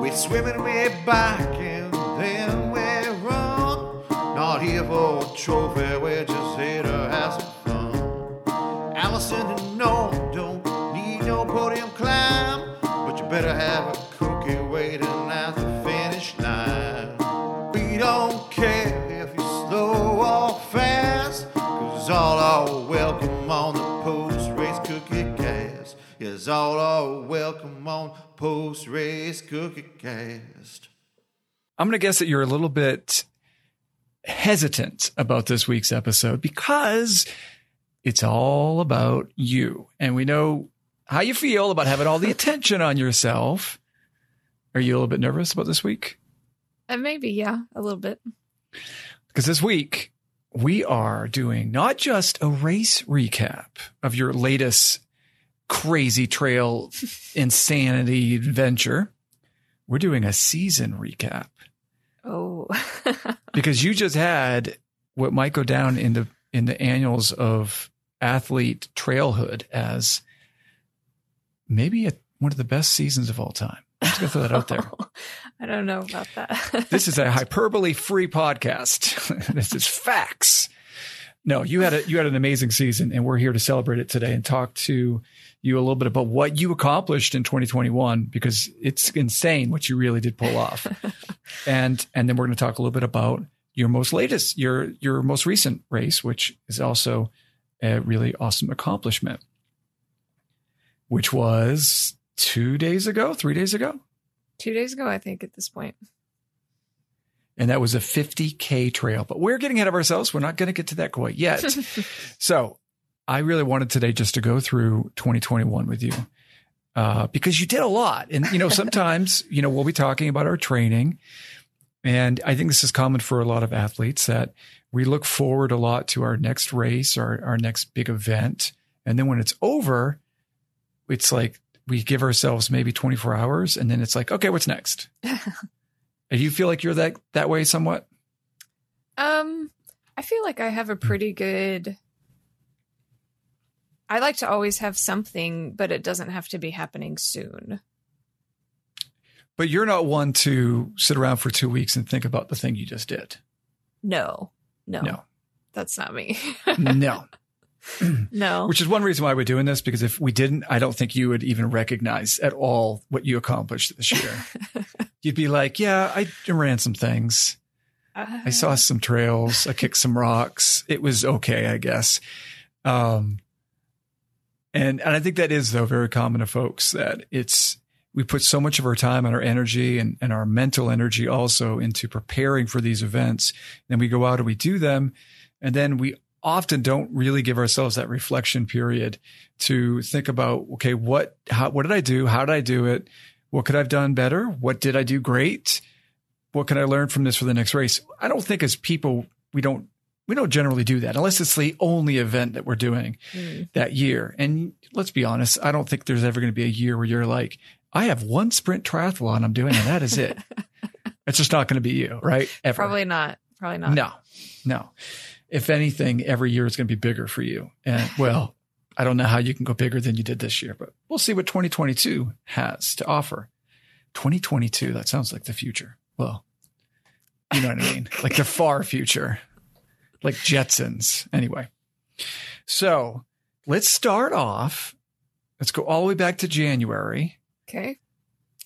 We're swimming way back and then we're run. Not here for a trophy, we're just here to have some fun. Alison and no, don't need no podium climb, but you better have a cookie waiting at the finish line. We don't care if you're slow or fast, cause all are welcome on cast. Yes, all are welcome on post race cookie cast. I'm going to guess that you're a little bit hesitant about this week's episode because it's all about you. And we know how you feel about having all the attention on yourself. Are you a little bit nervous about this week? Uh, maybe, yeah, a little bit. Because this week we are doing not just a race recap of your latest crazy trail insanity adventure, we're doing a season recap Oh, because you just had what might go down in the in the annals of athlete trailhood as maybe a, one of the best seasons of all time. I'm just gonna throw that out there. I don't know about that. This is a hyperbole free podcast. this is facts. No, you had a you had an amazing season, and we're here to celebrate it today and talk to you a little bit about what you accomplished in 2021 because it's insane what you really did pull off. and and then we're going to talk a little bit about your most latest, your your most recent race, which is also a really awesome accomplishment, which was two days ago, three days ago. Two days ago, I think, at this point. and that was a 50k trail. But we're getting ahead of ourselves. We're not going to get to that quite yet. so I really wanted today just to go through 2021 with you uh, because you did a lot. And you know, sometimes you know we'll be talking about our training, and I think this is common for a lot of athletes that we look forward a lot to our next race or our next big event, and then when it's over, it's like we give ourselves maybe 24 hours, and then it's like, okay, what's next? Do you feel like you're that that way somewhat? Um, I feel like I have a pretty good. I like to always have something, but it doesn't have to be happening soon. But you're not one to sit around for two weeks and think about the thing you just did. No, no, No. that's not me. No. no, Which is one reason why we're doing this, because if we didn't, I don't think you would even recognize at all what you accomplished this year. You'd be like, yeah, I ran some things. I saw some trails. I kicked some rocks. It was okay, I guess. Um, and, and I think that is though very common to folks that it's, we put so much of our time and our energy and, and our mental energy also into preparing for these events. Then we go out and we do them. And then we often don't really give ourselves that reflection period to think about, okay, what, how, what did I do? How did I do it? What could I have done better? What did I do great? What can I learn from this for the next race? I don't think as people, we don't, we don't generally do that unless it's the only event that we're doing Mm. that year. And let's be honest, I don't think there's ever going to be a year where you're like, I have one sprint triathlon I'm doing and that is it. it's just not going to be you, right? Ever. probably not. Probably not. No, no. If anything, every year is going to be bigger for you. And well, I don't know how you can go bigger than you did this year, but we'll see what 2022 has to offer. 2022, that sounds like the future. Well, you know what I mean? like the far future, like Jetsons. Anyway, so let's start off. Let's go all the way back to January Okay.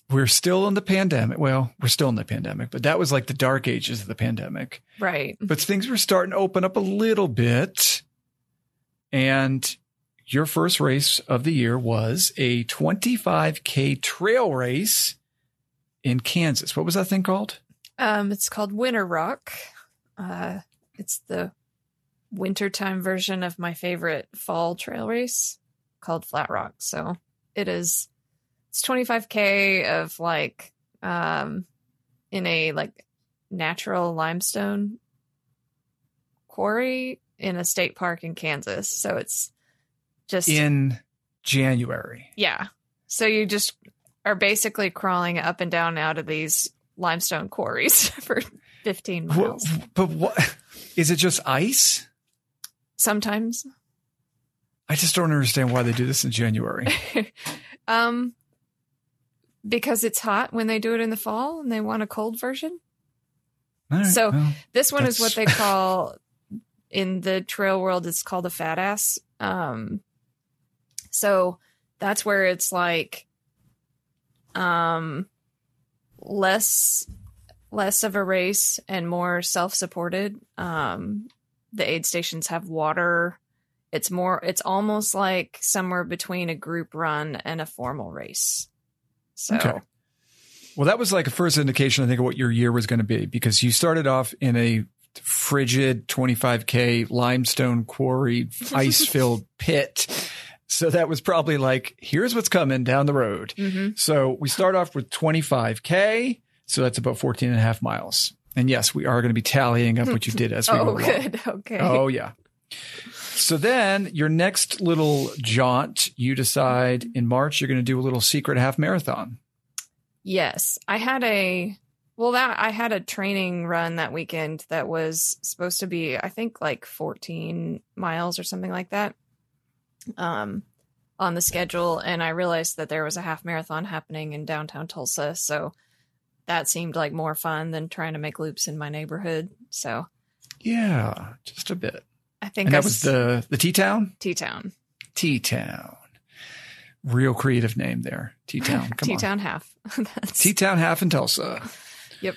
we're still in the pandemic. Well, we're still in the pandemic, but that was like the dark ages of the pandemic. Right. But things were starting to open up a little bit. And your first race of the year was a 25K trail race in Kansas. What was that thing called? Um, it's called Winter Rock. Uh, it's the wintertime version of my favorite fall trail race called Flat Rock. So it is, it's 25K of like, um, in a like natural limestone quarry in a state park in Kansas. So it's just, In January. yeah. So you just are basically crawling up and down out of these limestone quarries for 15 Wha- miles. But what is it just ice? Sometimes. I just don't understand why they do this in January. um because it's hot when they do it in the fall and they want a cold version. Right, So- well, This one is what they call in the trail world. It's called a fat ass. Um, so that's where it's like, um, less less of a race and more self supported. Um, the aid stations have water. It's more. It's almost like somewhere between a group run and a formal race. So Okay. Well, that was like a first indication, I think, of what your year was going to be because you started off in a frigid 25K limestone quarry, ice filled pit. So that was probably like, here's what's coming down the road. Mhm. So we start off with 25K. So that's about 14 and a half miles. And yes, we are going to be tallying up what you did as we go Oh, good. Okay. Oh, yeah. So then your next little jaunt, you decide in March, you're going to do a little secret half marathon. Yes, I had a well that I had a training run that weekend that was supposed to be I think like 14 miles or something like that. Um on the schedule and I realized that there was a half marathon happening in downtown Tulsa, so that seemed like more fun than trying to make loops in my neighborhood. So, Yeah, just a bit. I think I that was the the T Town. T-Town. T Town. Real creative name there. T Town. T-Town half. That's T Town half in Tulsa. Yep.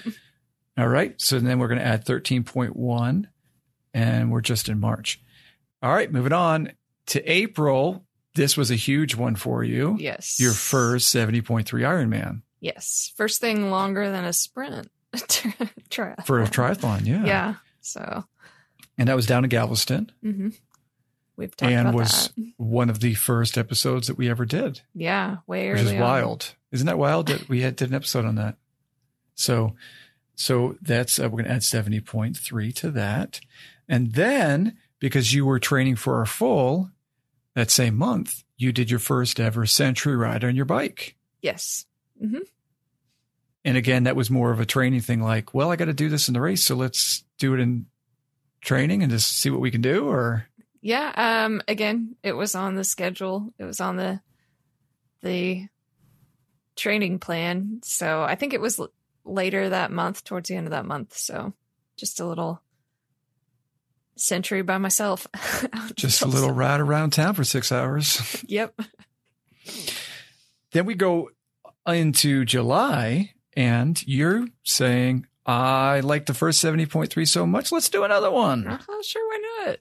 All right. So then we're going to add 13.1 and we're just in March. All right. Moving on to April. This was a huge one for you. Yes. Your first 70.3 Ironman Yes. First thing longer than a sprint. Triathlon. for a triathlon. Yeah. Yeah. So, And that was down in Galveston hmm we've talked and was that. one of the first episodes that we ever did. Yeah, way which early is on. wild. Isn't that wild that we had did an episode on that? So, so that's uh, we're going to add seventy point three to that, and then because you were training for a full that same month, you did your first ever century ride on your bike. Yes. And again, that was more of a training thing. Like, well, I got to do this in the race, so let's do it in training and just see what we can do. Or Yeah. Um. Again, it was on the schedule. It was on the the training plan. So I think it was l- later that month, towards the end of that month. So just a little century by myself. just a little ride around town for six hours. Yep. Then we go into July, and you're saying, I like the first 70.3 so much, let's do another one. Uh-huh, sure, why not?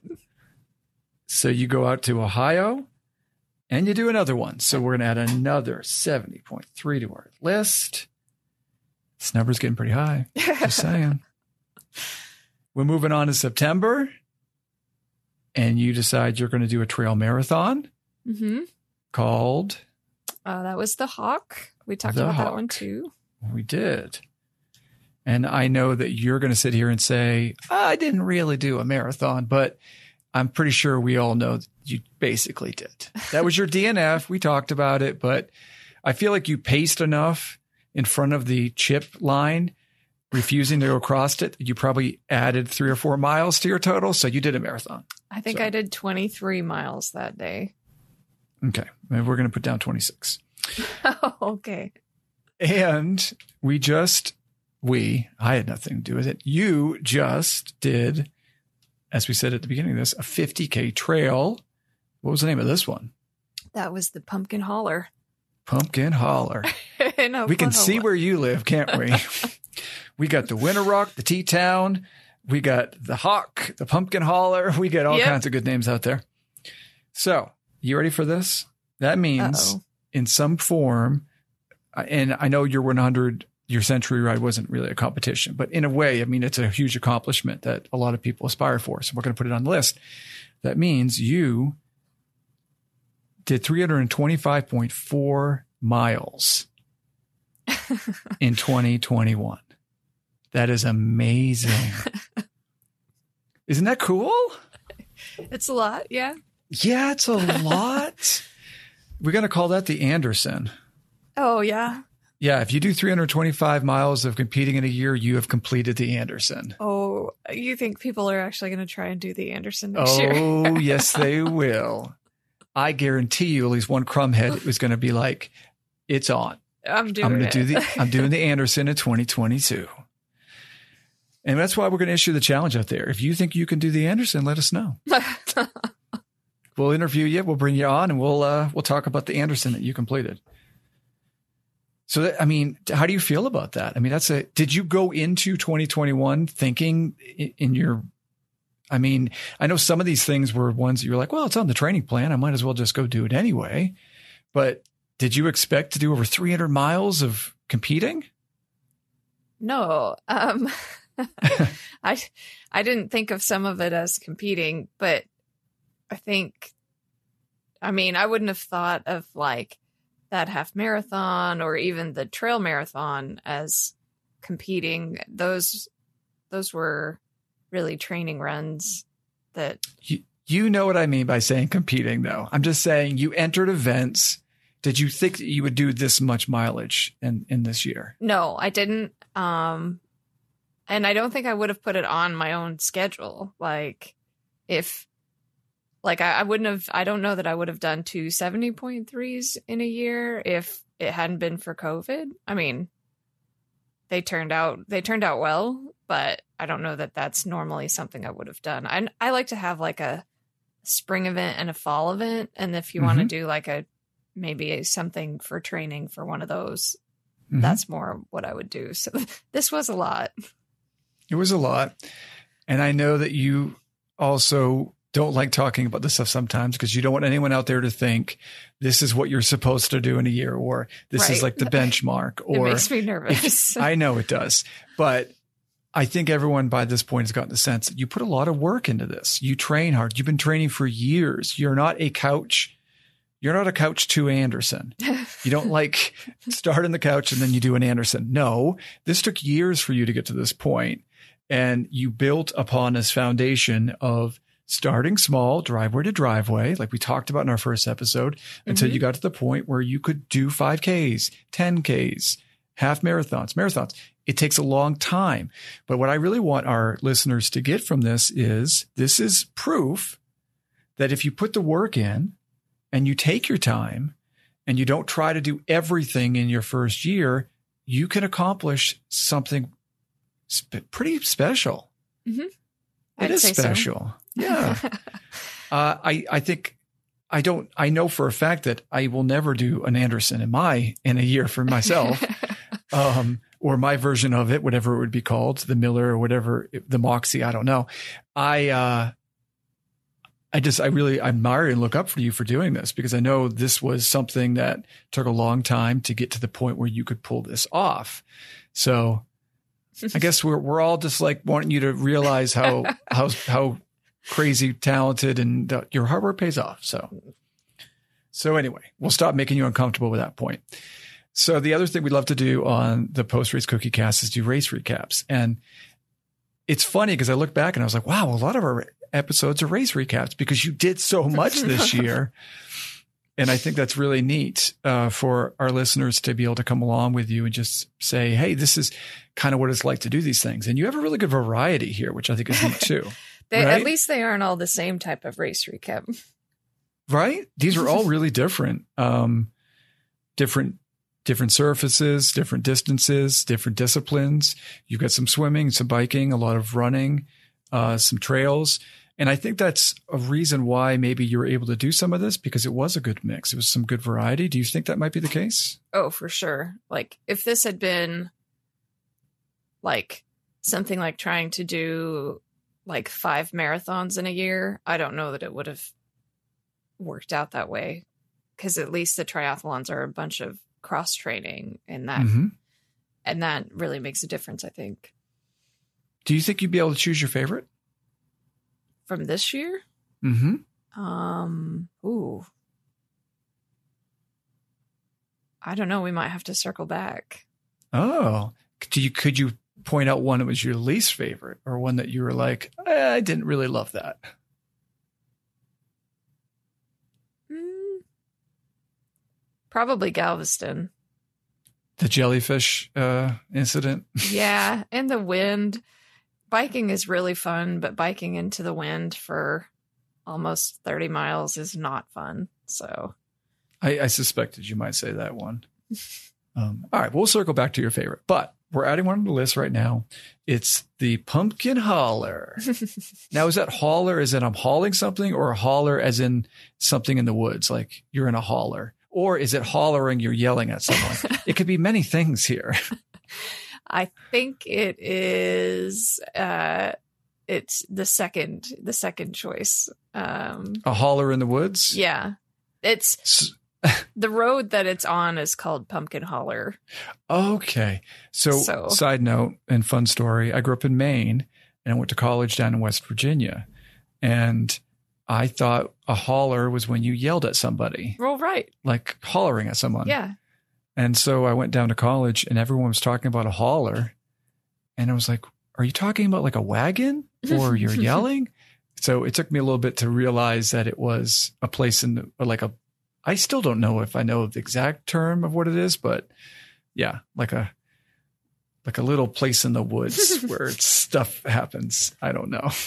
So you go out to Ohio and you do another one. So we're going to add another 70.3 to our list. This number's getting pretty high. Just saying. We're moving on to September, and you decide you're going to do a trail marathon hmm called Uh, that was the Hawk. We talked The about that one too. We did. And I know that you're going to sit here and say, I didn't really do a marathon, but I'm pretty sure we all know that you basically did. That was your DNF. We talked about it, but I feel like you paced enough in front of the chip line, refusing to go across it. You probably added three or four miles to your total. So you did a marathon. I think So- I did 23 miles that day. Okay. Maybe we're going to put down 26. Oh, okay. And we just, we, I had nothing to do with it. You just did, as we said at the beginning of this, a 50K trail. What was the name of this one? That was the Pumpkin Holler. Pumpkin Holler. We can see where you live, can't we? we got the Winter Rock, the T Town. We got the Hawk, the Pumpkin Holler. We get all Yep. kinds of good names out there. So, you ready for this? That means Uh-oh. In some form, uh, and I know your 100, your century ride wasn't really a competition, but in a way, I mean, it's a huge accomplishment that a lot of people aspire for. So we're going to put it on the list. That means you did 325.4 miles in 2021. That is amazing. Isn't that cool? It's a lot, yeah. Yeah, it's a lot. We're going to call that the Anderson. Oh, yeah. Yeah, if you do 325 miles of competing in a year, you have completed the Anderson. Oh, you think people are actually going to try and do the Anderson next year? Oh, yes, they will. I guarantee you, at least one crumbhead is going to be like, it's on. I'm doing I'm going to do the I'm doing the Anderson in 2022. And that's why we're going to issue the challenge out there. If you think you can do the Anderson, let us know. We'll interview you. We'll bring you on, and we'll uh, we'll talk about the Anderson that you completed. So, that, I mean, how do you feel about that? I mean, that's a. Did you go into 2021 thinking in, in your? I mean, I know some of these things were ones that you were like, well, it's on the training plan. I might as well just go do it anyway. But did you expect to do over 300 miles of competing? no. Um I I didn't think of some of it as competing, but I think I mean, I wouldn't have thought of like that half marathon or even the trail marathon as competing. Those those were really training runs that You, you know what I mean by saying competing, though. I'm just saying you entered events. Did you think that you would do this much mileage in, in this year? No, I didn't. Um, and I don't think I would have put it on my own schedule. Like, if, like, I, I wouldn't have, I don't know that I would have done two 70.3s in a year if it hadn't been for COVID. I mean, they turned out, they turned out well, but I don't know that that's normally something I would have done. I, I like to have like a spring event and a fall event. And if you want to do like a, maybe something for training for one of those, Mhm. that's more what I would do. So this was a lot. It was a lot. And I know that you also don't like talking about this stuff sometimes because you don't want anyone out there to think this is what you're supposed to do in a year or this is like the benchmark it or makes me nervous. I know it does. But I think everyone by this point has gotten the sense that you put a lot of work into this. You train hard. You've been training for years. You're not a couch. You're not a couch to Anderson. You don't like start on the couch and then you do an Anderson. No, this took years for you to get to this point, And you built upon this foundation of starting small, driveway to driveway, like we talked about in our first episode, until Mhm. you got to the point where you could do 5Ks, 10Ks, half marathons, marathons. It takes a long time. But what I really want our listeners to get from this is this is proof that if you put the work in and you take your time and you don't try to do everything in your first year, you can accomplish something sp- pretty special. Mhm. It is say so. Yeah. Uh, I, I think I don't, I know for a fact that I will never do an Anderson in my, in a year for myself, um, or my version of it, whatever it would be called, the Miller or whatever, the Moxie, I don't know. I, uh, I just, I really admire and look up for you for doing this because I know this was something that took a long time to get to the point where you could pull this off. So I guess we're, we're all just like wanting you to realize how, how, how crazy talented and uh, your hard work pays off. So, so anyway, we'll stop making you uncomfortable with that point. So the other thing we'd love to do on the post race cookie cast is do race recaps. And it's funny because I look back and I was like, wow, a lot of our episodes are race recaps because you did so much this year. And I think that's really neat uh, for our listeners to be able to come along with you and just say, hey, this is kind of what it's like to do these things. And you have a really good variety here, which I think is neat too. They, Right? At least they aren't all the same type of race recap. right? These are all really different, um, different, different surfaces, different distances, different disciplines. You've got some swimming, some biking, a lot of running, uh, some trails. And I think that's a reason why maybe you were able to do some of this because it was a good mix. It was some good variety. Do you think that might be the case? Oh, for sure. Like if this had been like something like trying to do like five marathons in a year, I don't know that it would have worked out that way. Cause at least the triathlons are a bunch of cross training and that hmm and that really makes a difference, I think. Do you think you'd be able to choose your favorite? From this year? Mm-hmm. Um ooh. I don't know. We might have to circle back. Oh, do you, could you point out one that was your least favorite or one that you were like, eh, I didn't really love that? Mm, probably Galveston. The jellyfish uh, incident. Yeah, and the wind. Biking is really fun, but biking into the wind for almost 30 miles is not fun. So, I, I suspected you might say that one. Um, all right, we'll circle back to your favorite, but we're adding one to the list right now. It's the pumpkin holler. now, is that hauler as in I'm hauling something, or a hauler as in something in the woods, like you're in a hauler? Or is it hollering, you're yelling at someone? it could be many things here. I think it is uh it's the second the second choice. Um A hauler in the woods? yeah. It's the road that it's on is called Pumpkin Holler. Okay. So, So- side note and fun story I grew up in Maine and I went to college down in West Virginia. And I thought a holler was when you yelled at somebody, Well, right. like hollering at someone. Yeah. And so I went down to college and everyone was talking about a hauler. And I was like, are you talking about like a wagon or you're yelling? So it took me a little bit to realize that it was a place in the, like a, I still don't know if I know the exact term of what it is, but yeah, like a, like a little place in the woods where stuff happens. I don't know.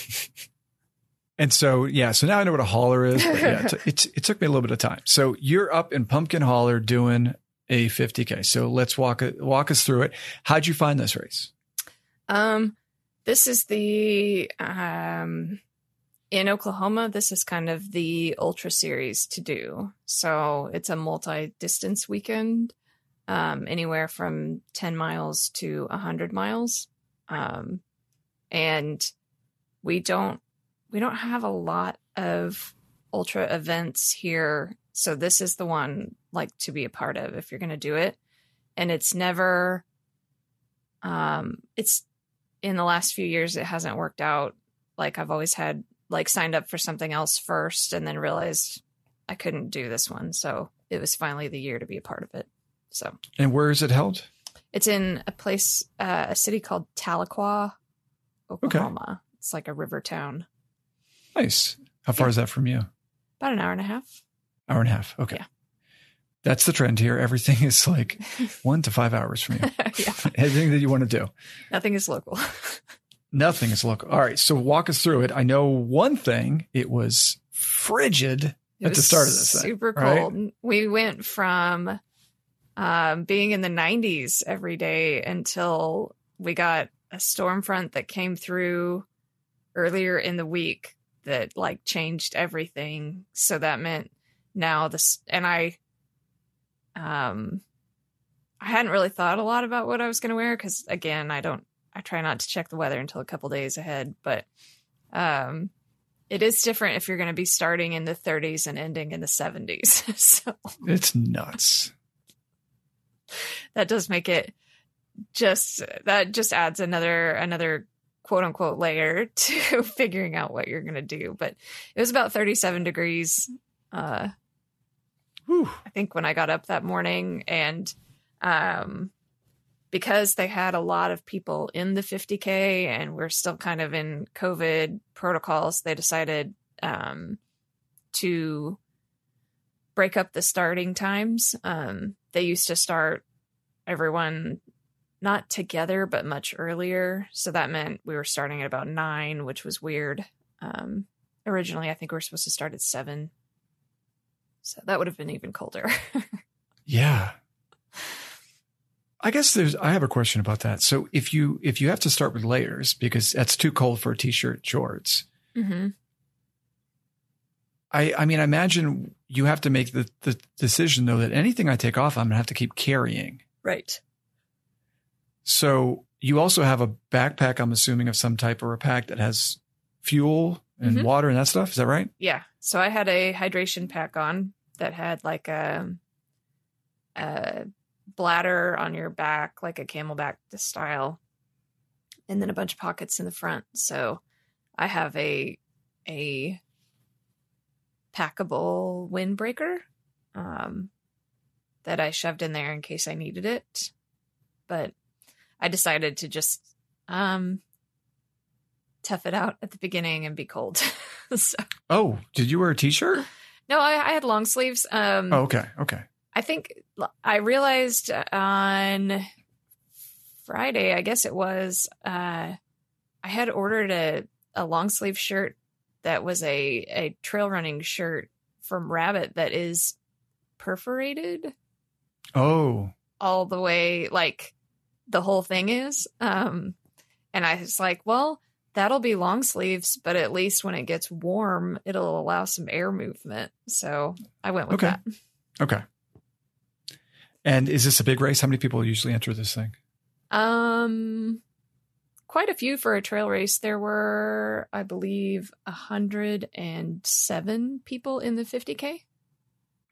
And so, yeah, so now I know what a holler is, but yeah, it, it, it took me a little bit of time. So you're up in Pumpkin Holler doing a 50K. So let's walk it, walk us through it. How'd you find this race? Um, this is the um in Oklahoma. This is kind of the ultra series to do. So it's a multi-distance weekend, um, anywhere from ten miles to hundred miles, um, and we don't we don't have a lot of ultra events here. So this is the one like to be a part of if you're going to do it, and it's never um it's in the last few years it hasn't worked out like i've always had like signed up for something else first and then realized i couldn't do this one so it was finally the year to be a part of it so And where is it held? it's in a place uh, a city called tahlequah oklahoma it's like a river town Nice. How far is that from you? about an hour and a half Hour and a half. Okay. Yeah. That's the trend here. Everything is like one to five hours from you. yeah Anything that you want to do. nothing is local Nothing is local. All right. So walk us through it. I know one thing. It was frigid It at the start of this thing. super right? cold. We went from um, being in the 90s every day until we got a storm front that came through earlier in the week that like changed everything. So that meant now this, and I, um, I hadn't really thought a lot about what I was going to wear because again, I don't, I try not to check the weather until a couple days ahead, but, um, it is different if you're going to be starting in the 30s and ending in the 70s. so It's nuts. that does make it just that just adds another another quote unquote layer to figuring out what you're going to do. But it was about 37 degrees uh Whew. I think when I got up that morning and um because they had a lot of people in the 50k and we're still kind of in covid protocols they decided um to break up the starting times. Um they used to start everyone not together but much earlier. So that meant we were starting at about 9 which was weird. Um originally i think we were supposed to start at 7 so that would have been even colder. Yeah. I guess there's I have a question about that. So if you if you have to start with layers because that's too cold for a t-shirt shorts. mm-hmm. I I mean I imagine you have to make the the decision though that anything I take off I'm going to have to keep carrying. right So you also have a backpack I'm assuming of some type or a pack that has fuel and Mhm. water and that stuff, is that right? Yeah. So I had a hydration pack on that had like a, a bladder on your back, like a CamelBak style, and then a bunch of pockets in the front. So I have a a packable windbreaker um, that I shoved in there in case I needed it. But I decided to just um, tough it out at the beginning and be cold. so Oh, did you wear a t-shirt? no, I, I had long sleeves. Um, Oh, okay. Okay. I think I realized on Friday, I guess it was, uh, I had ordered a, a long sleeve shirt that was a, a trail running shirt from Rabbit that is perforated. Oh, all the way like the whole thing is. Um, and I was like, well, that'll be long sleeves, but at least when it gets warm, it'll allow some air movement. So I went with Okay. that. Okay. And is this a big race? How many people usually enter this thing? Um, quite a few for a trail race. There were, I believe, a hundred and seven people in the 50k.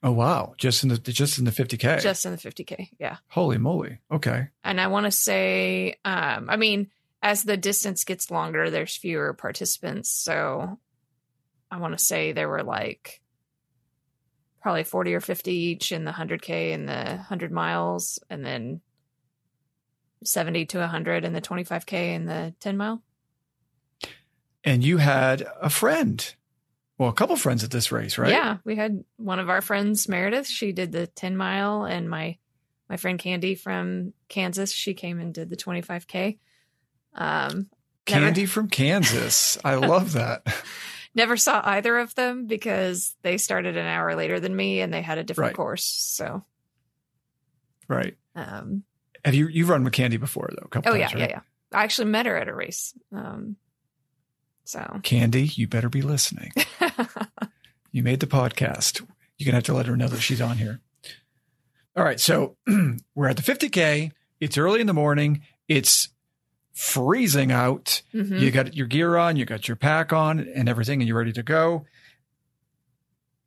Oh wow, just in the just in the 50k. Just in the 50k, yeah. Holy moly. Okay. And I want to say, um, I mean, as the distance gets longer, there's fewer participants. So I want to say there were like probably 40 or 50 each in the 100K and the 100 miles, and then 70 to 100 in the 25K and the 10 mile. And you had a friend. Well, a couple friends at this race, right? Yeah. We had one of our friends, Meredith. She did the 10 mile, and my my friend Candy from Kansas, she came and did the 25K. Um, Never- Candy from Kansas. I love that. Never saw either of them because they started an hour later than me and they had a different Right. course. So, Right. um, Have you you've run with Candy before though? Oh yeah, times, yeah, right? yeah. I actually met her at a race. Um, so Candy, you better be listening. You made the podcast. You're gonna have to let her know that she's on here. All right, so we're at the 50k. It's early in the morning. It's freezing out. mhm. You got your gear on, you got your pack on, and everything, and you're ready to go.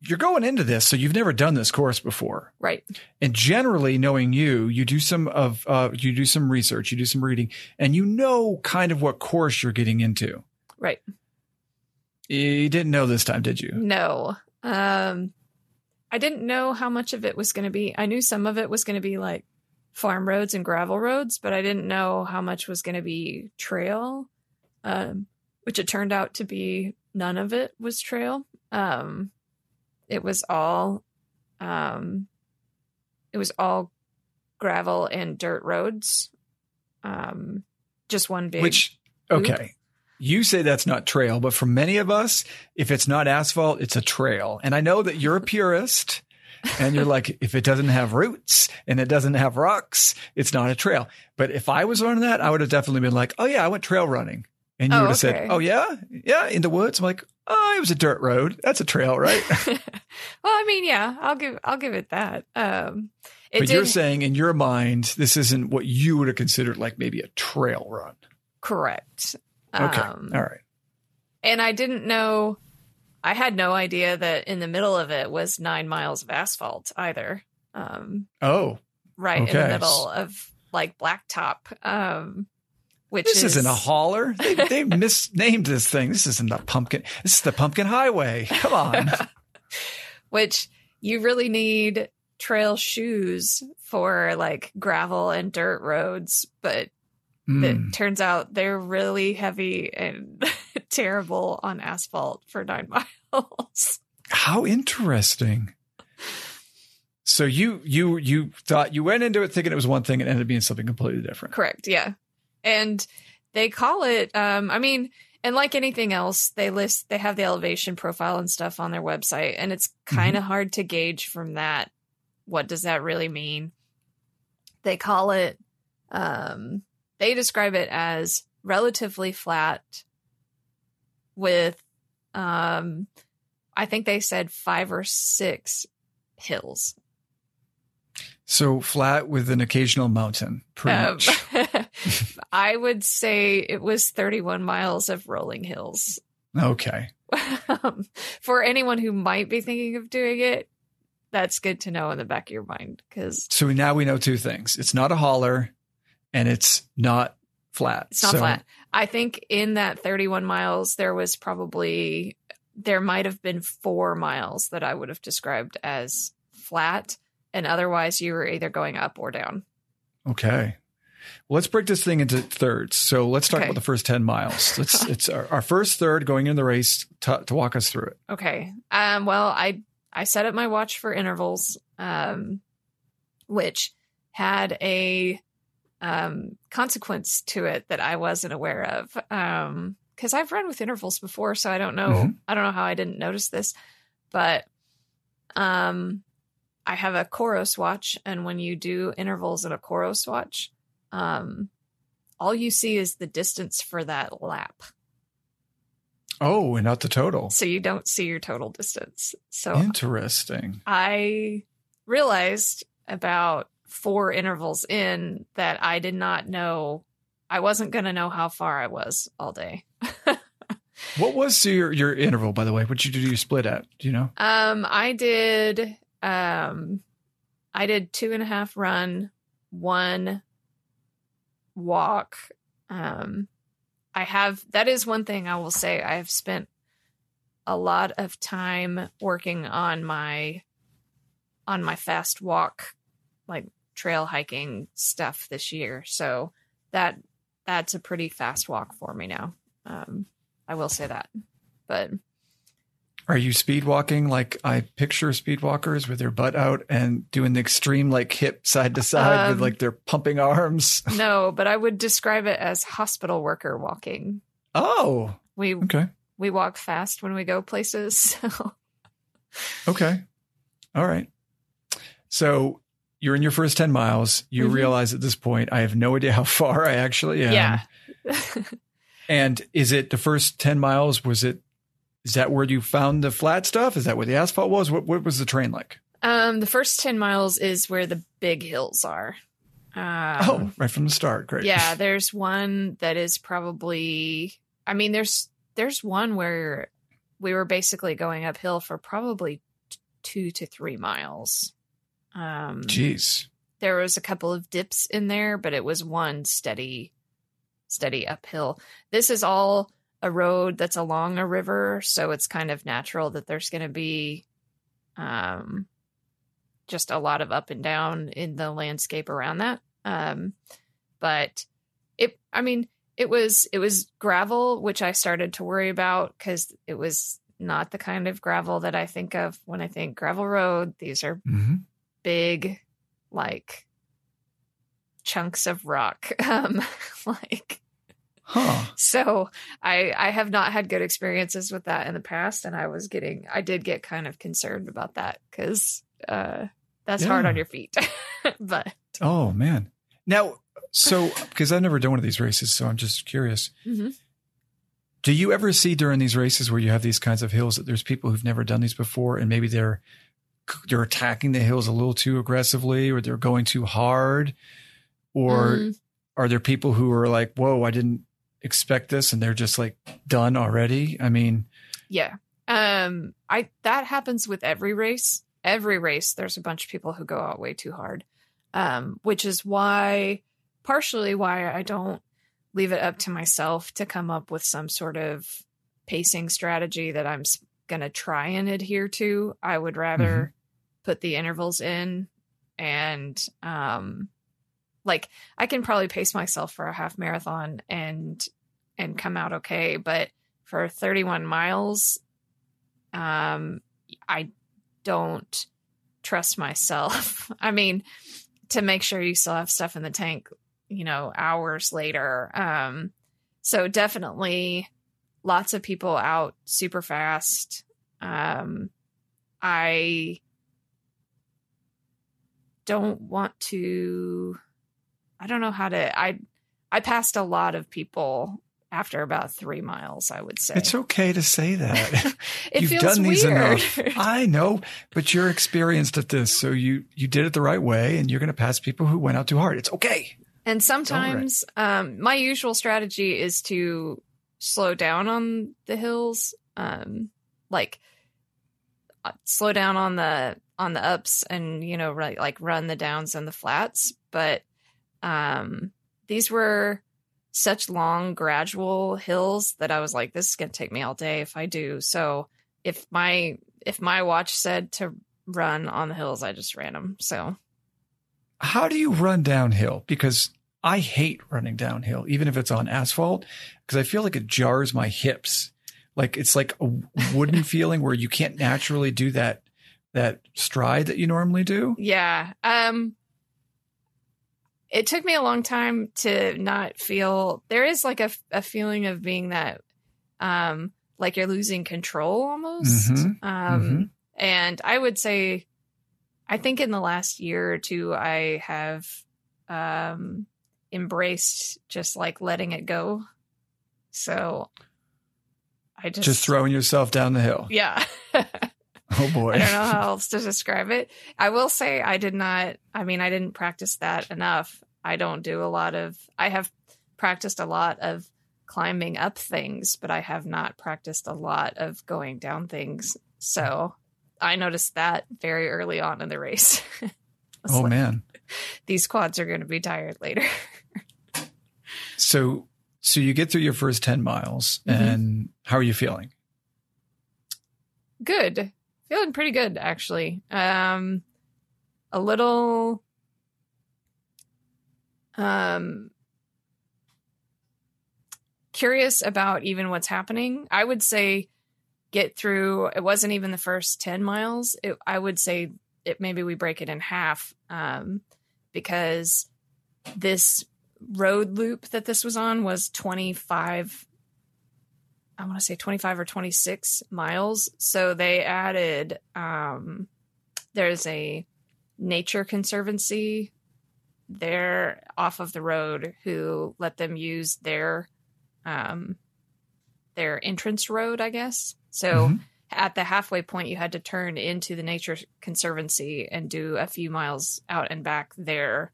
You're going into this, so you've never done this course before. right. And generally, knowing you, you do some of uh, you do some research, you do some reading, and you know kind of what course you're getting into. Right. You didn't know this time, did you? No. Um, I didn't know how much of it was going to be. I knew some of it was going to be like farm roads and gravel roads, but I didn't know how much was going to be trail, um, which it turned out to be none of it was trail. Um, it was all, um, it was all gravel and dirt roads. Um, just one big. Which loop. okay. You say that's not trail, but for many of us, if it's not asphalt, it's a trail. And I know that you're a purist and you're like, if it doesn't have roots and it doesn't have rocks, it's not a trail. But if I was running that, I would have definitely been like, oh yeah, I went trail running. And you Oh, would have said, oh yeah, yeah, in the woods. I'm like, oh, it was a dirt road. That's a trail, right? well, I mean, yeah, I'll give I'll give it that. Um, it but did you're saying in your mind, this isn't what you would have considered like maybe a trail run. correct. Okay. Um, All right. And I didn't know. I had no idea that in the middle of it was nine miles of asphalt either. Um, Oh, right in the middle of like blacktop. Um, which this is isn't a hauler. They, they misnamed this thing. This isn't the pumpkin. This is the pumpkin highway. Come on. which you really need trail shoes for like gravel and dirt roads, but Mm. it turns out they're really heavy and terrible on asphalt for nine miles. How interesting. So you you you thought you went into it thinking it was one thing and ended up being something completely different. Correct. Yeah. And they call it, um, I mean, and like anything else, they list, they have the elevation profile and stuff on their website, and it's kind of hard to gauge from that. What does that really mean? They call it, um, they describe it as relatively flat with, um, I think they said five or six hills. So flat with an occasional mountain, pretty Um, much. I would say it was 31 miles of rolling hills. Okay. um, for anyone who might be thinking of doing it, that's good to know in the back of your mind because So now we know two things. It's not a hauler and it's not flat. it's not So- flat. I think in that 31 miles, there was probably, there might have been four miles that I would have described as flat. And otherwise, you were either going up or down. Okay. Well, let's break this thing into thirds. So let's talk Okay. about the first 10 miles. Let's, it's our, our first third going in the race to, to walk us through it. Okay. Um, well, I I set up my watch for intervals, um, which had a um, consequence to it that I wasn't aware of. Um, because I've run with intervals before, so I don't know. Mhm. I don't know how I didn't notice this, but um, I have a Coros watch, and when you do intervals in a Coros watch, um, all you see is the distance for that lap. Oh, and not the total. So you don't see your total distance. So Interesting. I realized about four intervals in that I did not know I wasn't going to know how far I was all day. What was your your interval, by the way? What did you do your split at? Do you know? Um, I did um I did two and a half run, one walk. Um I have that is one thing I will say. I have spent a lot of time working on my on my fast walk like trail hiking stuff this year. So that that's a pretty fast walk for me now. Um I will say that. But Are you speed walking like I picture speed walkers with their butt out and doing the extreme like hip side to side with Um, like their pumping arms? no, but I would describe it as hospital worker walking. Oh, We okay. we walk fast when we go places. So Okay. All right. So you're in your first 10 miles. You Mhm. realize at this point, I have no idea how far I actually am. yeah. And is it the first 10 miles? Was it, is that where you found the flat stuff? Is that where the asphalt was? What, what was the train like? um the first 10 miles is where the big hills are. Um, oh, right from the start. Great. yeah, there's one that is probably I mean there's there's one where we were basically going uphill for probably t- 2 to 3 miles. Um Jeez. there was a couple of dips in there, but it was one steady, steady uphill. This is all a road that's along a river, so it's kind of natural that there's going to be um, just a lot of up and down in the landscape around that. Um, but it, I mean, it was it was gravel, which I started to worry about because it was not the kind of gravel that I think of when I think gravel road. These are hmm big like chunks of rock um like Huh. so i i have not had good experiences with that in the past and i was getting i did get kind of concerned about that because uh that's hard on your feet but Oh, man. Now, so, because I've never done one of these races, so I'm just curious. Mhm. Do you ever see during these races where you have these kinds of hills that there's people who've never done these before and maybe they're they're attacking the hills a little too aggressively or they're going too hard or Mm, are there people who are like whoa i didn't expect this and they're just like done already? I mean yeah. Um i that happens with every race. Every race there's a bunch of people who go out way too hard. Um which is why partially why i don't leave it up to myself to come up with some sort of pacing strategy that i'm going to try and adhere to. I would rather put the intervals in and um like i can probably pace myself for a half marathon and and come out okay but for 31 miles um i don't trust myself. I mean to make sure you still have stuff in the tank you know hours later um so definitely lots of people out super fast. Um i don't want to i don't know how to i i passed a lot of people after about three miles i would say. It's okay to say that. It You've feels done these weird. I know but you're experienced at this so you you did it the right way and you're going to pass people who went out too hard. It's okay. And sometimes um, my usual strategy is to slow down on the hills, um, like slow down on the on the ups and you know right, like run the downs and the flats. But um, these were such long, gradual hills that I was like, this is gonna take me all day if I do. So if my if my watch said to run on the hills, I just ran them. So how do you run downhill? Because I hate running downhill, even if it's on asphalt, because I feel like it jars my hips. Like it's like a wooden feeling where you can't naturally do that that stride that you normally do. Yeah. Um it took me a long time to not feel there is like a, a feeling of being that um like you're losing control almost. Mhm. Um Mhm. and I would say I think in the last year or two, I have um, embraced just like letting it go. So I just Just throwing yourself down the hill. yeah. Oh boy. I don't know how else to describe it. I will say I did not, I mean, I didn't practice that enough. I don't do a lot of, I have practiced a lot of climbing up things, but I have not practiced a lot of going down things. So I noticed that very early on in the race. Oh like, man. These quads are going to be tired later. So so you get through your first 10 miles Mhm. and how are you feeling? good. Feeling pretty good, actually. Um, a little, um, curious about even what's happening. I would say get through, it wasn't even the first 10 miles. It, I would say it, maybe we break it in half, um, because this road loop that this was on was 25 I want to say 25 or 26 miles. So they added, um, there's a nature conservancy there off of the road who let them use their, um, their entrance road, I guess. So Mhm. at the halfway point, you had to turn into the nature conservancy and do a few miles out and back there,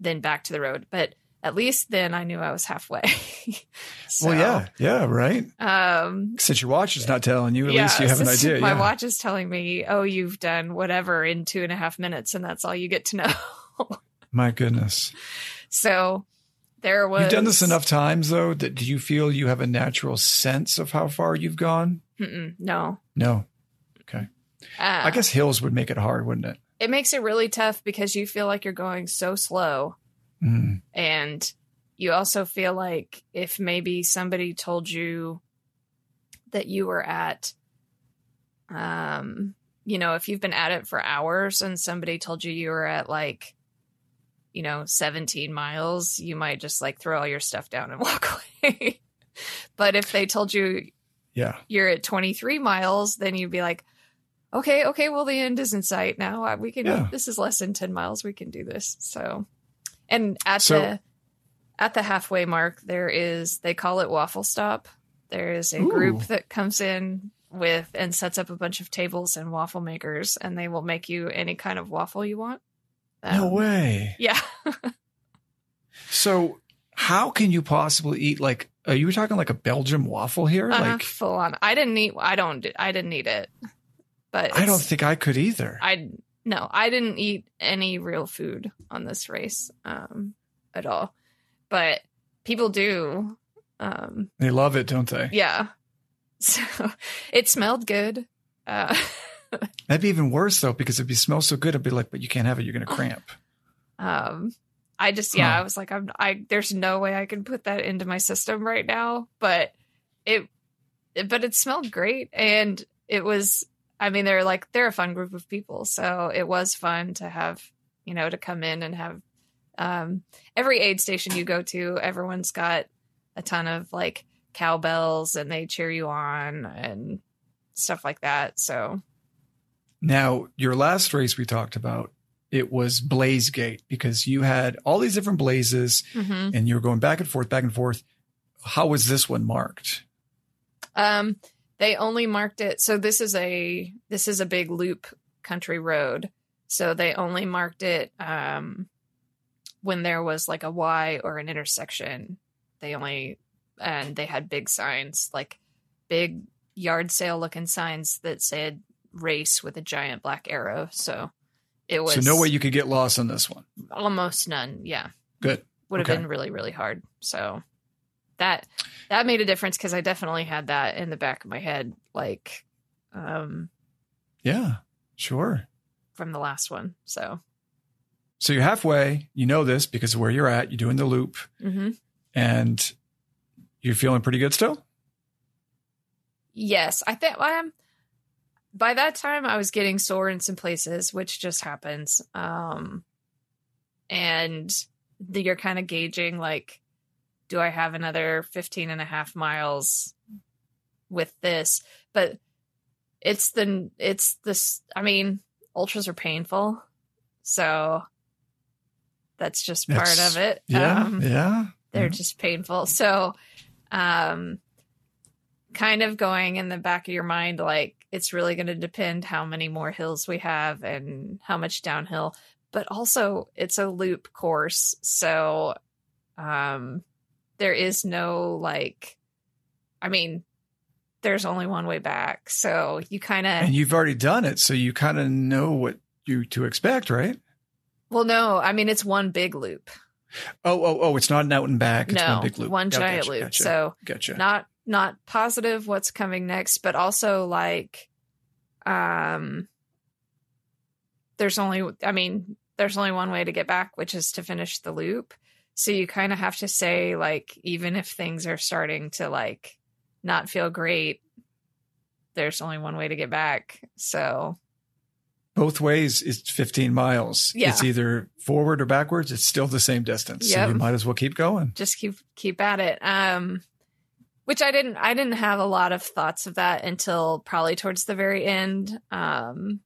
then back to the road. But at least then I knew I was halfway. so, Well, yeah, yeah, right. Um, Since your watch is not telling you, at least you have an idea. My yeah. watch is telling me, "Oh, you've done whatever in two and a half minutes, and that's all you get to know." My goodness. so there was. You've done this enough times, though, that do you feel you have a natural sense of how far you've gone? Mm-mm, no, No. uh, I guess hills would make it hard, wouldn't it? It makes it really tough because you feel like you're going so slow, Mm. and you also feel like if maybe somebody told you that you were at, um, you know, if you've been at it for hours and somebody told you you were at like you know, 17 miles, you might just like throw all your stuff down and walk away. but if they told you Yeah. you're at 23 miles, then you'd be like, okay, okay, well, the end is in sight now. Uh, We can, Yeah. this is less than 10 miles. We can do this. So, and at So- the, at the halfway mark, there is, they call it waffle stop. There is a Ooh. group that comes in with and sets up a bunch of tables and waffle makers, and they will make you any kind of waffle you want. No Um, way. Yeah. So, how can you possibly eat like? Are you talking like a Belgium waffle here? Uh, Like, full on. I didn't eat. I don't. I didn't eat it. But I don't think I could either. I no. I didn't eat any real food on this race um, at all. But people do. Um, they love it, don't they? yeah. So it smelled good. Uh, That'd be even worse though, because if you smell so good, I'd be like, but you can't have it. You're going to cramp. um, I just yeah. Huh. I was like, I'm. I there's no way I can put that into my system right now. But it but it smelled great and it was i mean they're like they're a fun group of people so it was fun to have you know to come in and have um every aid station you go to everyone's got a ton of like cowbells and they cheer you on and stuff like that so Now, your last race we talked about, it was Blaze Gate because you had all these different blazes mhm. and you were going back and forth, back and forth. How was this one marked? Um, they only marked it. So this is a this is a big loop country road. So they only marked it um, when there was like a Y or an intersection. They only and they had big signs like big yard sale looking signs that said race with a giant black arrow. So it was So no way you could get lost on this one. almost none. Yeah Good. would have Okay. been really really hard so that that made a difference because i definitely had that in the back of my head like um Yeah, sure. from the last one so So you're halfway. You know this because of where you're at. You're doing the loop hmm and you're feeling pretty good still. yes i think um by that time i was getting sore in some places which just happens um and the, you're kind of gauging like do i have another 15 and a half miles with this but it's the it's this i mean ultras are painful. So that's just part That's- of it. Yeah. Um, yeah. they're Mhm. just painful. So, um, kind of going in the back of your mind, like it's really going to depend how many more hills we have and how much downhill. But also, it's a loop course, so um, there is no like, I mean, there's only one way back, so you kind of And you've already done it, so you kind of know what you to expect, right? well, no, I mean it's one big loop, Oh, oh, oh! It's not an out and back. It's no, one big loop. one giant gotcha, loop. Gotcha, So gotcha. not not positive what's coming next but also like um there's only i mean there's only one way to get back which is to finish the loop so you kind of have to say like even if things are starting to like not feel great there's only one way to get back so Both ways is 15 miles. Yeah. It's either forward or backwards. It's still the same distance. So you might as well keep going. just keep keep at it um which i didn't i didn't have a lot of thoughts of that until probably towards the very end um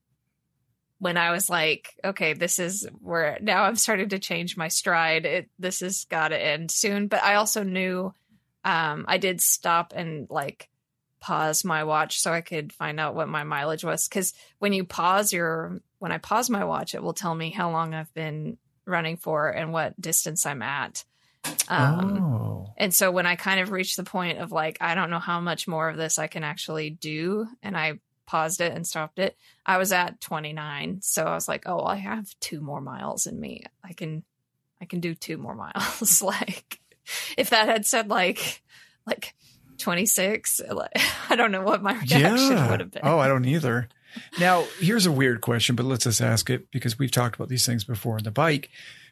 when i was like okay this is where now i'm starting to change my stride. It this has got to end soon. But i also knew um i did stop and like pause my watch so i could find out what my mileage was. Because when you pause your when i pause my watch it will tell me how long i've been running for and what distance i'm at. Um, oh. and so when I kind of reached the point of like, I don't know how much more of this I can actually do, and I paused it and stopped it, I was at 29. So I was like, oh, I have two more miles in me. I can, I can do two more miles. like, if that had said like, like 26, like, I don't know what my reaction Yeah. would have been. Oh, I don't either. Now, here's a weird question, but let's just ask it because we've talked about these things before on the bike.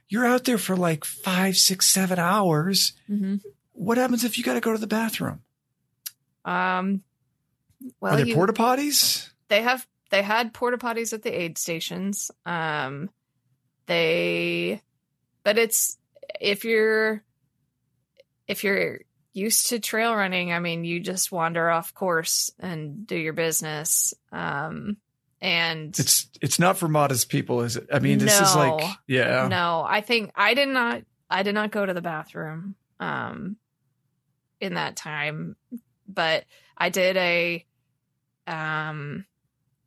You're out there for like five, six, seven hours. hmm What happens if you got to go to the bathroom? Um, well, Are there porta potties? they have they had porta potties at the aid stations um they but it's if you're if you're used to trail running i mean you just wander off course and do your business um and It's it's not for modest people, is it? I mean, this is like yeah. no i think i did not i did not go to the bathroom um in that time but i did a um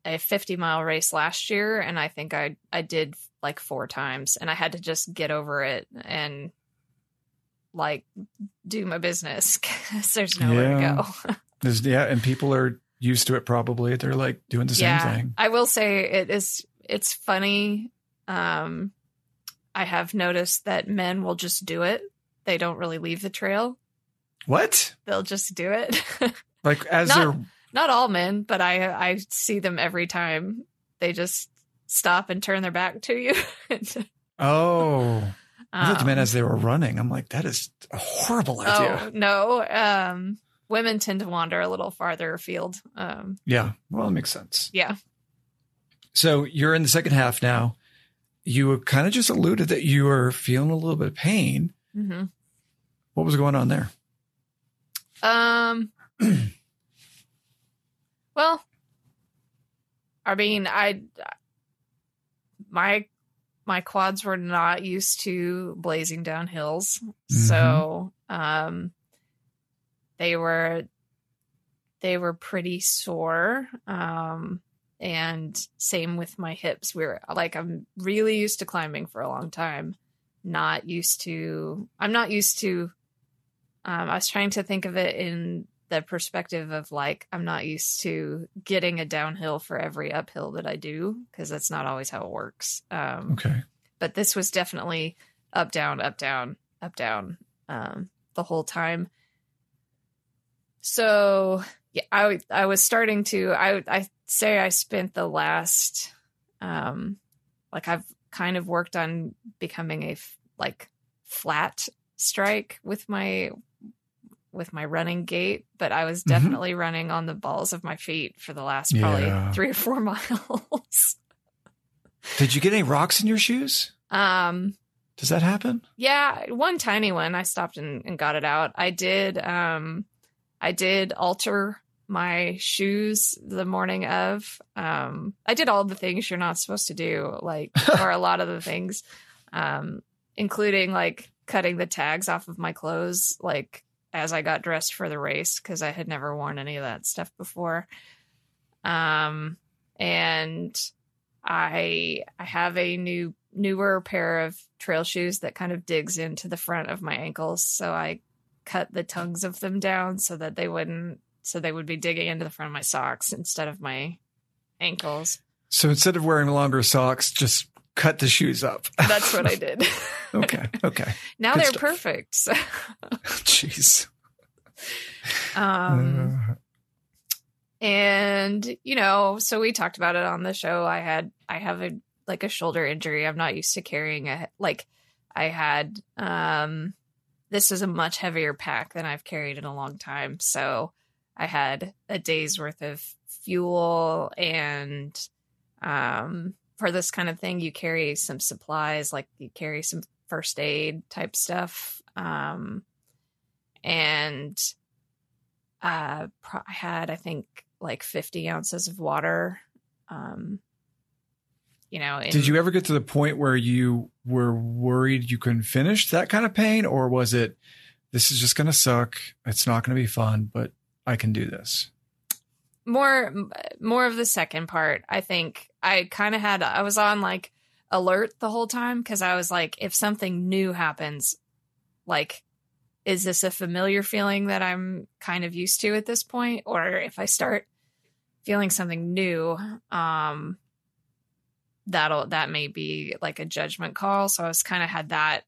a 50 mile race last year and i think i i did like four times and i had to just get over it and like do my business because there's nowhere Yeah. to go There's, yeah, and people are used to it probably. They're like doing the same thing. I will say it is it's funny. Um I have noticed that men will just do it. They don't really leave the trail. What? They'll just do it. Like as Not- they're Not all men, but I I see them every time. They just stop and turn their back to you. oh, I thought you meant Um, as they were running. I'm like, that is a horrible idea. Oh no. Um women tend to wander a little farther afield. Um Yeah, well, it makes sense. yeah. So you're in the second half now. You kind of just alluded that you were feeling a little bit of pain. hmm What was going on there? Um. well, I mean, I my my quads were not used to blazing down hills, so um, they were they were pretty sore. Um, and same with my hips. We were like, I'm really used to climbing for a long time. Not used to. I'm not used to um, I was trying to think of it in the perspective of like I'm not used to getting a downhill for every uphill that I do because that's not always how it works. Um, Okay. but this was definitely up down up down up down um, the whole time. So yeah, I I was starting to I I say I spent the last um like I've kind of worked on becoming a f- like flat strike with my with my running gait, but I was Mhm. definitely running on the balls of my feet for the last probably Yeah. three or four miles. Did you get any rocks in your shoes? um Does that happen? Yeah, one tiny one. I stopped and, and got it out. I did um I did alter my shoes the morning of. Um, I did all the things you're not supposed to do, like, or a lot of the things, um, including like cutting the tags off of my clothes, like as I got dressed for the race, because I had never worn any of that stuff before. Um, and I I have a new newer pair of trail shoes that kind of digs into the front of my ankles, so I cut the tongues of them down so that they wouldn't so they would be digging into the front of my socks instead of my ankles. So instead of wearing longer socks, just cut the shoes up. That's what I did. okay. Okay. now Good they're stuff. perfect. So, Jeez. um Uh, and you know so we talked about it on the show i had i have a like a shoulder injury i'm not used to carrying a like i had um this is a much heavier pack than i've carried in a long time so i had a day's worth of fuel and um for this kind of thing you carry some supplies like you carry some first aid type stuff um and uh i had i think like 50 ounces of water um you know in- Did you ever get to the point where you were worried you couldn't finish that kind of pain, or was it, this is just going to suck? It's not going to be fun, but I can do this? More more of the second part i think i kind of had i was on like alert the whole time because i was like if something new happens like is this a familiar feeling that i'm kind of used to at this point? Or if i start feeling something new um that'll that may be like a judgment call. So i was kind of had that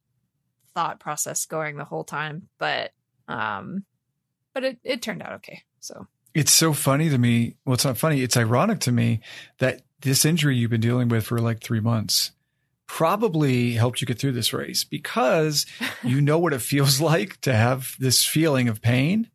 thought process going the whole time but um but it, it turned out okay so It's so funny to me. Well, it's not funny. It's ironic to me that this injury you've been dealing with for like three months probably helped you get through this race because you know what it feels like to have this feeling of pain.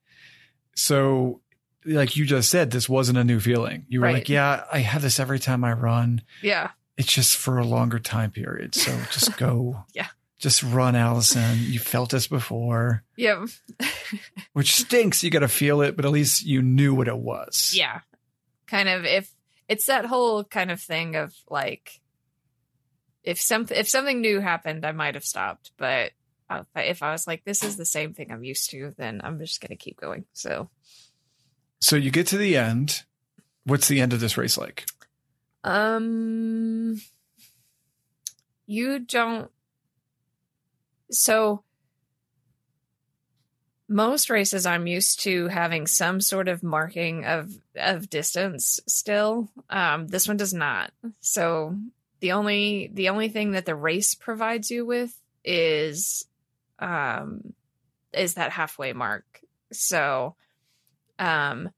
So, like you just said, this wasn't a new feeling. You were Right. like, yeah, I have this every time I run. yeah It's just for a longer time period. So just go. Yeah. Just run, Alison. You felt this before, yeah which stinks. You got to feel it, but at least you knew what it was. yeah kind of if it's that whole kind of thing of like if something if something new happened i might have stopped but if i was like this is the same thing i'm used to then i'm just gonna keep going so So you get to the end. What's the end of this race like? um you don't so most races i'm used to having some sort of marking of of distance still um this one does not. So the only the only thing that the race provides you with is um is that halfway mark. So um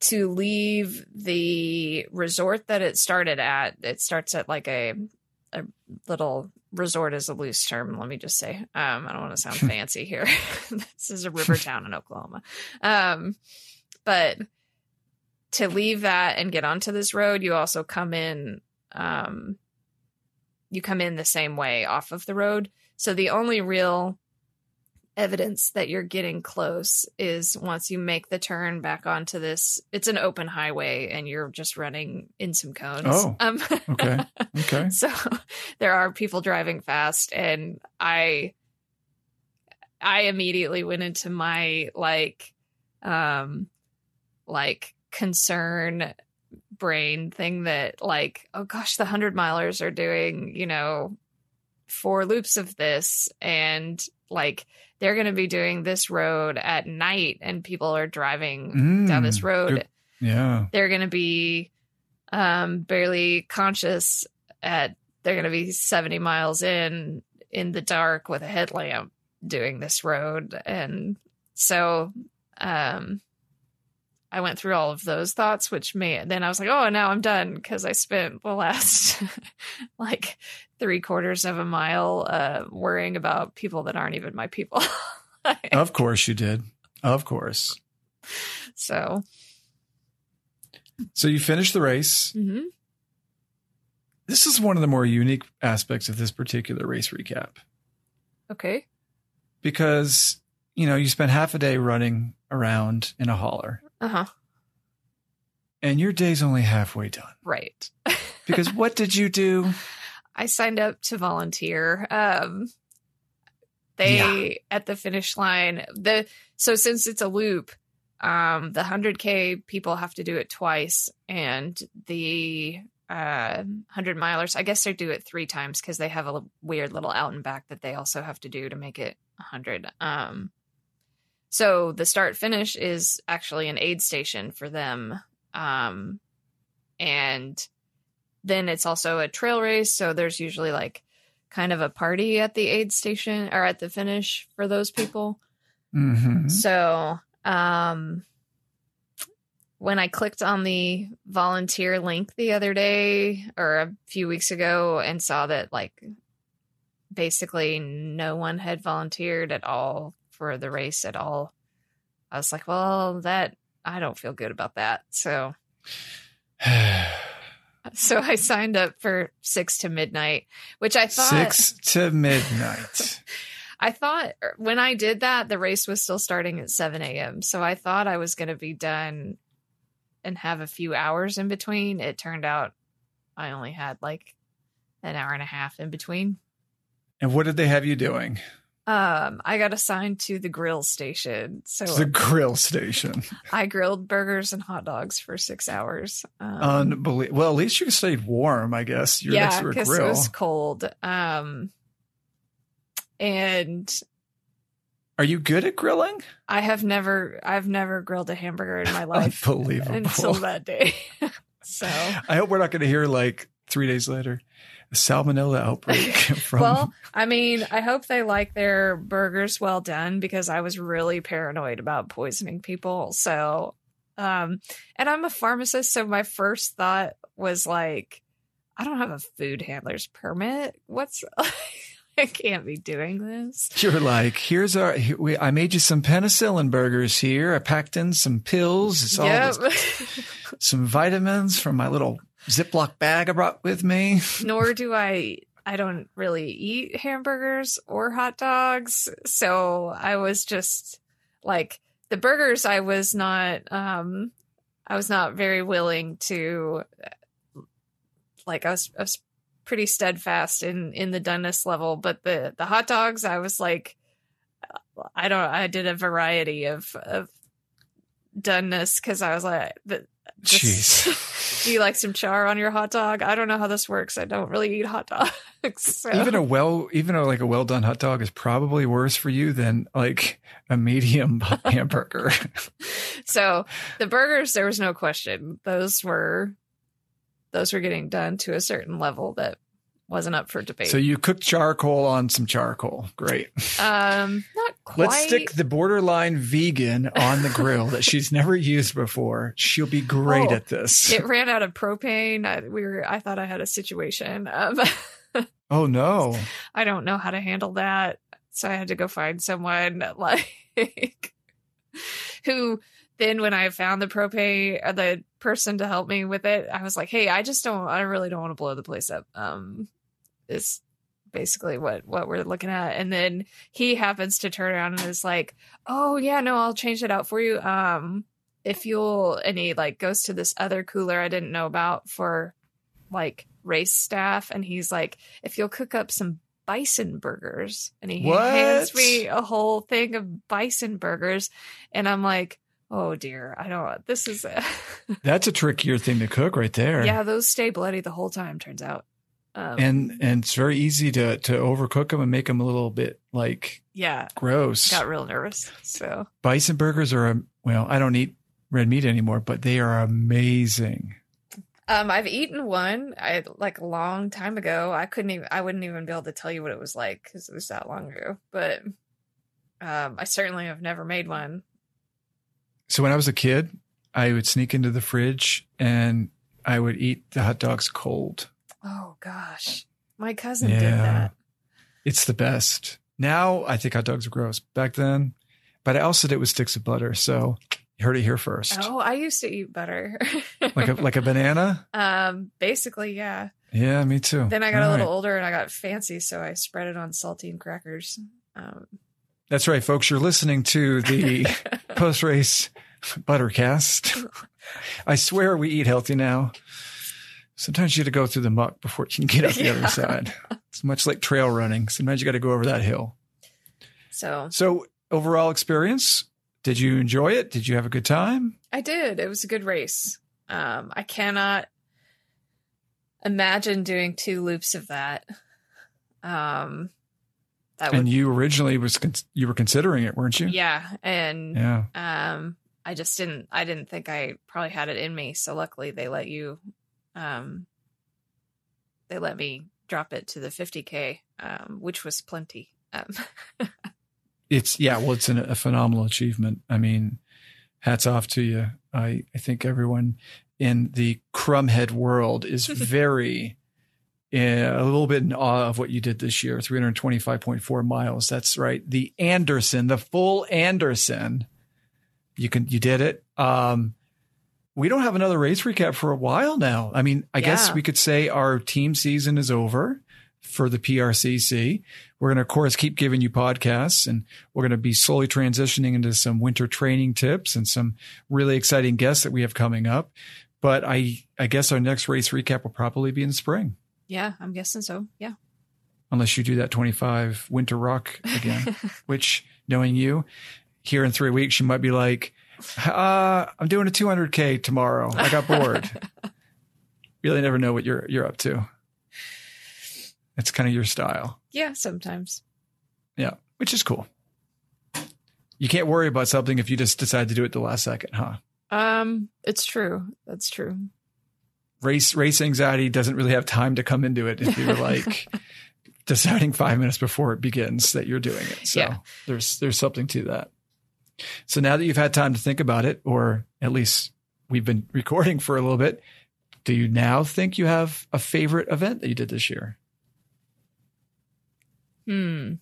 to leave the resort that it started at it starts at like a a little resort is a loose term let me just say. Um i don't want to sound fancy here. This is a river town in oklahoma. Um but to leave that and get onto this road you also come in um you come in the same way off of the road. So the only real evidence that you're getting close is once you make the turn back onto this it's an open highway and you're just running in some cones Oh, um Okay. Okay. so there are people driving fast and i i immediately went into my like um like concern brain thing that like oh gosh the 100 milers are doing you know four loops of this and like they're going to be doing this road at night and people are driving down this Mm, road. Yeah. they're going to be um, barely conscious at they're going to be 70 miles in in the dark with a headlamp doing this road and so um I went through all of those thoughts which may then I was like oh now I'm done because I spent the last like three quarters of a mile uh worrying about people that aren't even my people Of course you did. Of course. so So you finished the race. mhm. This is one of the more unique aspects of this particular race recap okay because, you know, you spent half a day running around in a holler. Uh-huh And your day's only halfway done. Right. Because what did you do? I signed up to volunteer. Um, they at the finish line the so since it's a loop, um, the hundred k people have to do it twice, and the uh, hundred milers, I guess they do it three times because they have a weird little out and back that they also have to do to make it a hundred. Um, so the start finish is actually an aid station for them, um, and then it's also a trail race. So there's usually like kind of a party at the aid station or at the finish for those people. hmm So, um, when I clicked on the volunteer link the other day or a few weeks ago and saw that like basically no one had volunteered at all for the race at all, I was like, well, that I don't feel good about that. So, so I signed up for six to midnight, which I thought Six to midnight. I thought er, when I did that, the race was still starting at 7 a.m. So I thought I was going to be done and have a few hours in between. It turned out I only had like an hour and a half in between. and what did they have you doing? Um, I got assigned to the grill station. So The grill station. I grilled burgers and hot dogs for six hours. Um, Unbelievable. Well, at least you stayed warm, I guess. You're yeah, because it was cold. Um, and Are you good at grilling? I have never, I've never grilled a hamburger in my life. Unbelievable. until that day. so, I hope we're not going to hear like three days later a salmonella outbreak from. well, I mean, I hope they like their burgers well done because I was really paranoid about poisoning people. So, um, and I'm a pharmacist, so my first thought was like, I don't have a food handler's permit. What's I can't be doing this. You're like, here's our. Here, we, I made you some penicillin burgers here. I packed in some pills. It's all Yep. this- some vitamins from my little Ziploc bag I brought with me. Nor do I I don't really eat hamburgers or hot dogs. So I was just like the burgers I was not um I was not very willing to like I was I was pretty steadfast in in the doneness level, but the the hot dogs I was like I don't I did a variety of of doneness cuz I was like the Jeez. do you like some char on your hot dog? I don't know how this works. I don't really eat hot dogs. So. Even a well, even a, like a well done hot dog is probably worse for you than like a medium hamburger. so the burgers, there was no question. Those were those were getting done to a certain level that wasn't up for debate. so you cooked charcoal on some charcoal. Great. um, not quite. Let's stick the borderline vegan on the grill that she's never used before. She'll be great Oh, at this. it ran out of propane. I, we were. I thought I had a situation. Um, oh no. I don't know how to handle that. So I had to go find someone like who then when I found the propane uh, the person to help me with it, I was like, Hey, I just don't I really don't want to blow the place up. Um is basically what what we're looking at. And then he happens to turn around and is like, Oh yeah, no, I'll change it out for you. Um if you'll and he like goes to this other cooler I didn't know about for like race staff and he's like if you'll cook up some bison burgers and he What? hands me a whole thing of bison burgers and i'm like oh dear i don't this is That's a trickier thing to cook right there. yeah those stay bloody the whole time turns out um, And and it's very easy to to overcook them and make them a little bit like yeah gross. got real nervous so Bison burgers are um, well, I don't eat red meat anymore, but they are amazing. um i've eaten one i like a long time ago i couldn't even i wouldn't even be able to tell you what it was like because it was that long ago but um i certainly have never made one So when I was a kid, I would sneak into the fridge and I would eat the hot dogs cold. Oh gosh my cousin did that It's the best. Now I think hot dogs are gross. Back then, but I also did it with sticks of butter. So you heard it here first. Oh, I used to eat butter. Like a like a banana. um, basically, yeah. Yeah, me too. Then I got All a little right. older and I got fancy, so I spread it on saltine crackers. Um, That's right, folks. You're listening to the post race Buttercast. I swear we eat healthy now. Sometimes you have to go through the muck before you can get out the Yeah. other side. It's much like trail running. Sometimes you got to go over that hill. So So, overall experience, did you enjoy it? Did you have a good time? I did. It was a good race. Um, I cannot imagine doing two loops of that. Um, that would, And you originally was con- you were considering it, weren't you? yeah, and Yeah. um, I just didn't. I didn't think I probably had it in me. So luckily, they let you. Um, they let me drop it to the 50k, um, which was plenty. Um, It's yeah, well, it's an, a phenomenal achievement. I mean, hats off to you. I I think everyone in the Crumhead world is very uh, a little bit in awe of what you did this year. Three hundred twenty five point four miles. That's right. The Anderson, the full Anderson. You can you did it. Um, we don't have another race recap for a while now. I mean, I guess we could say our team season is over for the PRCC. We're going to, of course, keep giving you podcasts and we're going to be slowly transitioning into some winter training tips and some really exciting guests that we have coming up. But I, I guess our next race recap will probably be in spring, yeah, I'm guessing so. Yeah. unless you do that 25 winter rock again, which knowing you here in three weeks, you might be like, uh, I'm doing a 200K tomorrow. I got bored. really never know what you're, you're up to. It's kind of your style. yeah, sometimes. Yeah, which is cool. You can't worry about something if you just decide to do it the last second, huh? Um, it's true. That's true. Race race anxiety doesn't really have time to come into it if you're like deciding five minutes before it begins that you're doing it. So Yeah. there's there's something to that. So now that you've had time to think about it, or at least we've been recording for a little bit, do you now think you have a favorite event that you did this year? Hmm.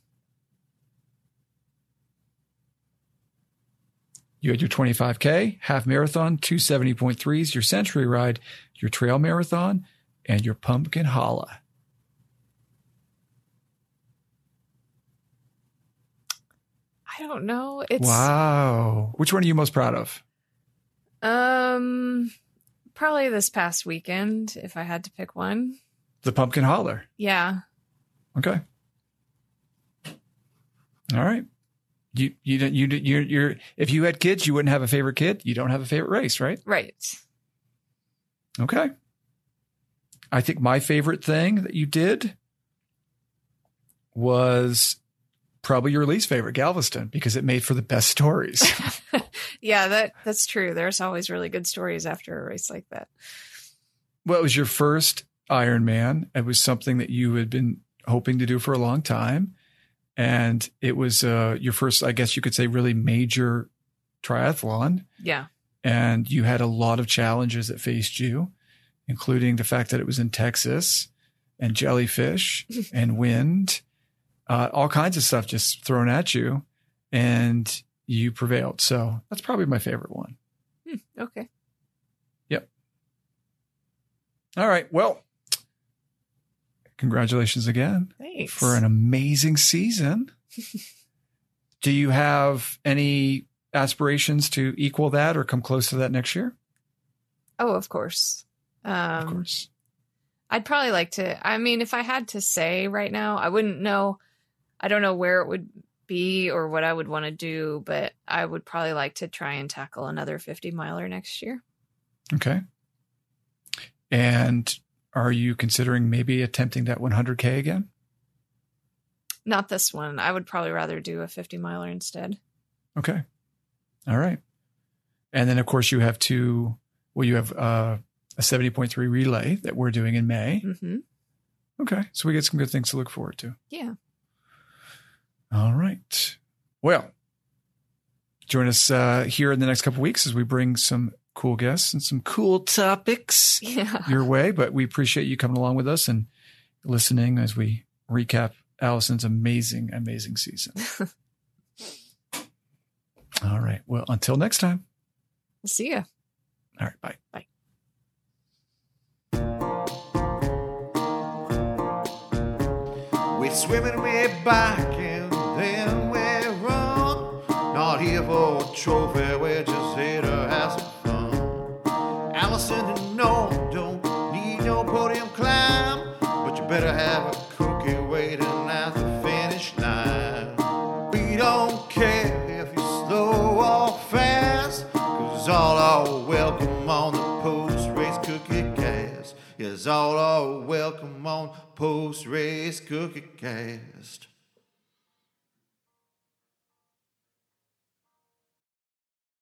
You had your 25K, half marathon, 270.3s, your century ride, your trail marathon, and your pumpkin holler. I don't know. It's wow. Which one are you most proud of? um probably this past weekend if I had to pick one. The pumpkin holler. Yeah. Okay. All right. You you don't you you're you're if you had kids, you wouldn't have a favorite kid. You don't have a favorite race, right? Right. Okay. I think my favorite thing that you did was probably your least favorite, Galveston, because it made for the best stories. Yeah, that that's true. There's always really good stories after a race like that. well, it was your first Ironman. It was something that you had been hoping to do for a long time. And it was uh, your first, I guess you could say, really major triathlon. Yeah. and you had a lot of challenges that faced you, including the fact that it was in Texas and jellyfish and wind, uh, all kinds of stuff just thrown at you, and you prevailed. So that's probably my favorite one. Hmm, okay. Yep. All right. Well, congratulations again Thanks. for an amazing season. Do you have any aspirations to equal that or come close to that next year? oh, of course. Um Of course. I'd probably like to. I mean, if I had to say right now, I wouldn't know. I don't know where it would be or what I would want to do, but I would probably like to try and tackle another 50 miler next year. Okay. And are you considering maybe attempting that 100K again? Not this one. I would probably rather do a 50 miler instead. Okay. All right. And then, of course, you have two, well, you have uh, a 70.3 relay that we're doing in May. hmm Okay. So we get some good things to look forward to. Yeah. All right. Well, join us uh, here in the next couple weeks as we bring some cool guests and some cool topics Yeah. your way. But we appreciate you coming along with us and listening as we recap Alison's amazing, amazing season. All right. Well, until next time. See ya. All right. Bye. Bye. We're swimming way back Not here for a trophy, we're just here to have some fun. Alison and no, don't need no podium climb, but you better have a cookie waiting at the finish line. We don't care if you're slow or fast, cause all are welcome on the post race cookie cast. Yes, all are welcome on post race cookie cast.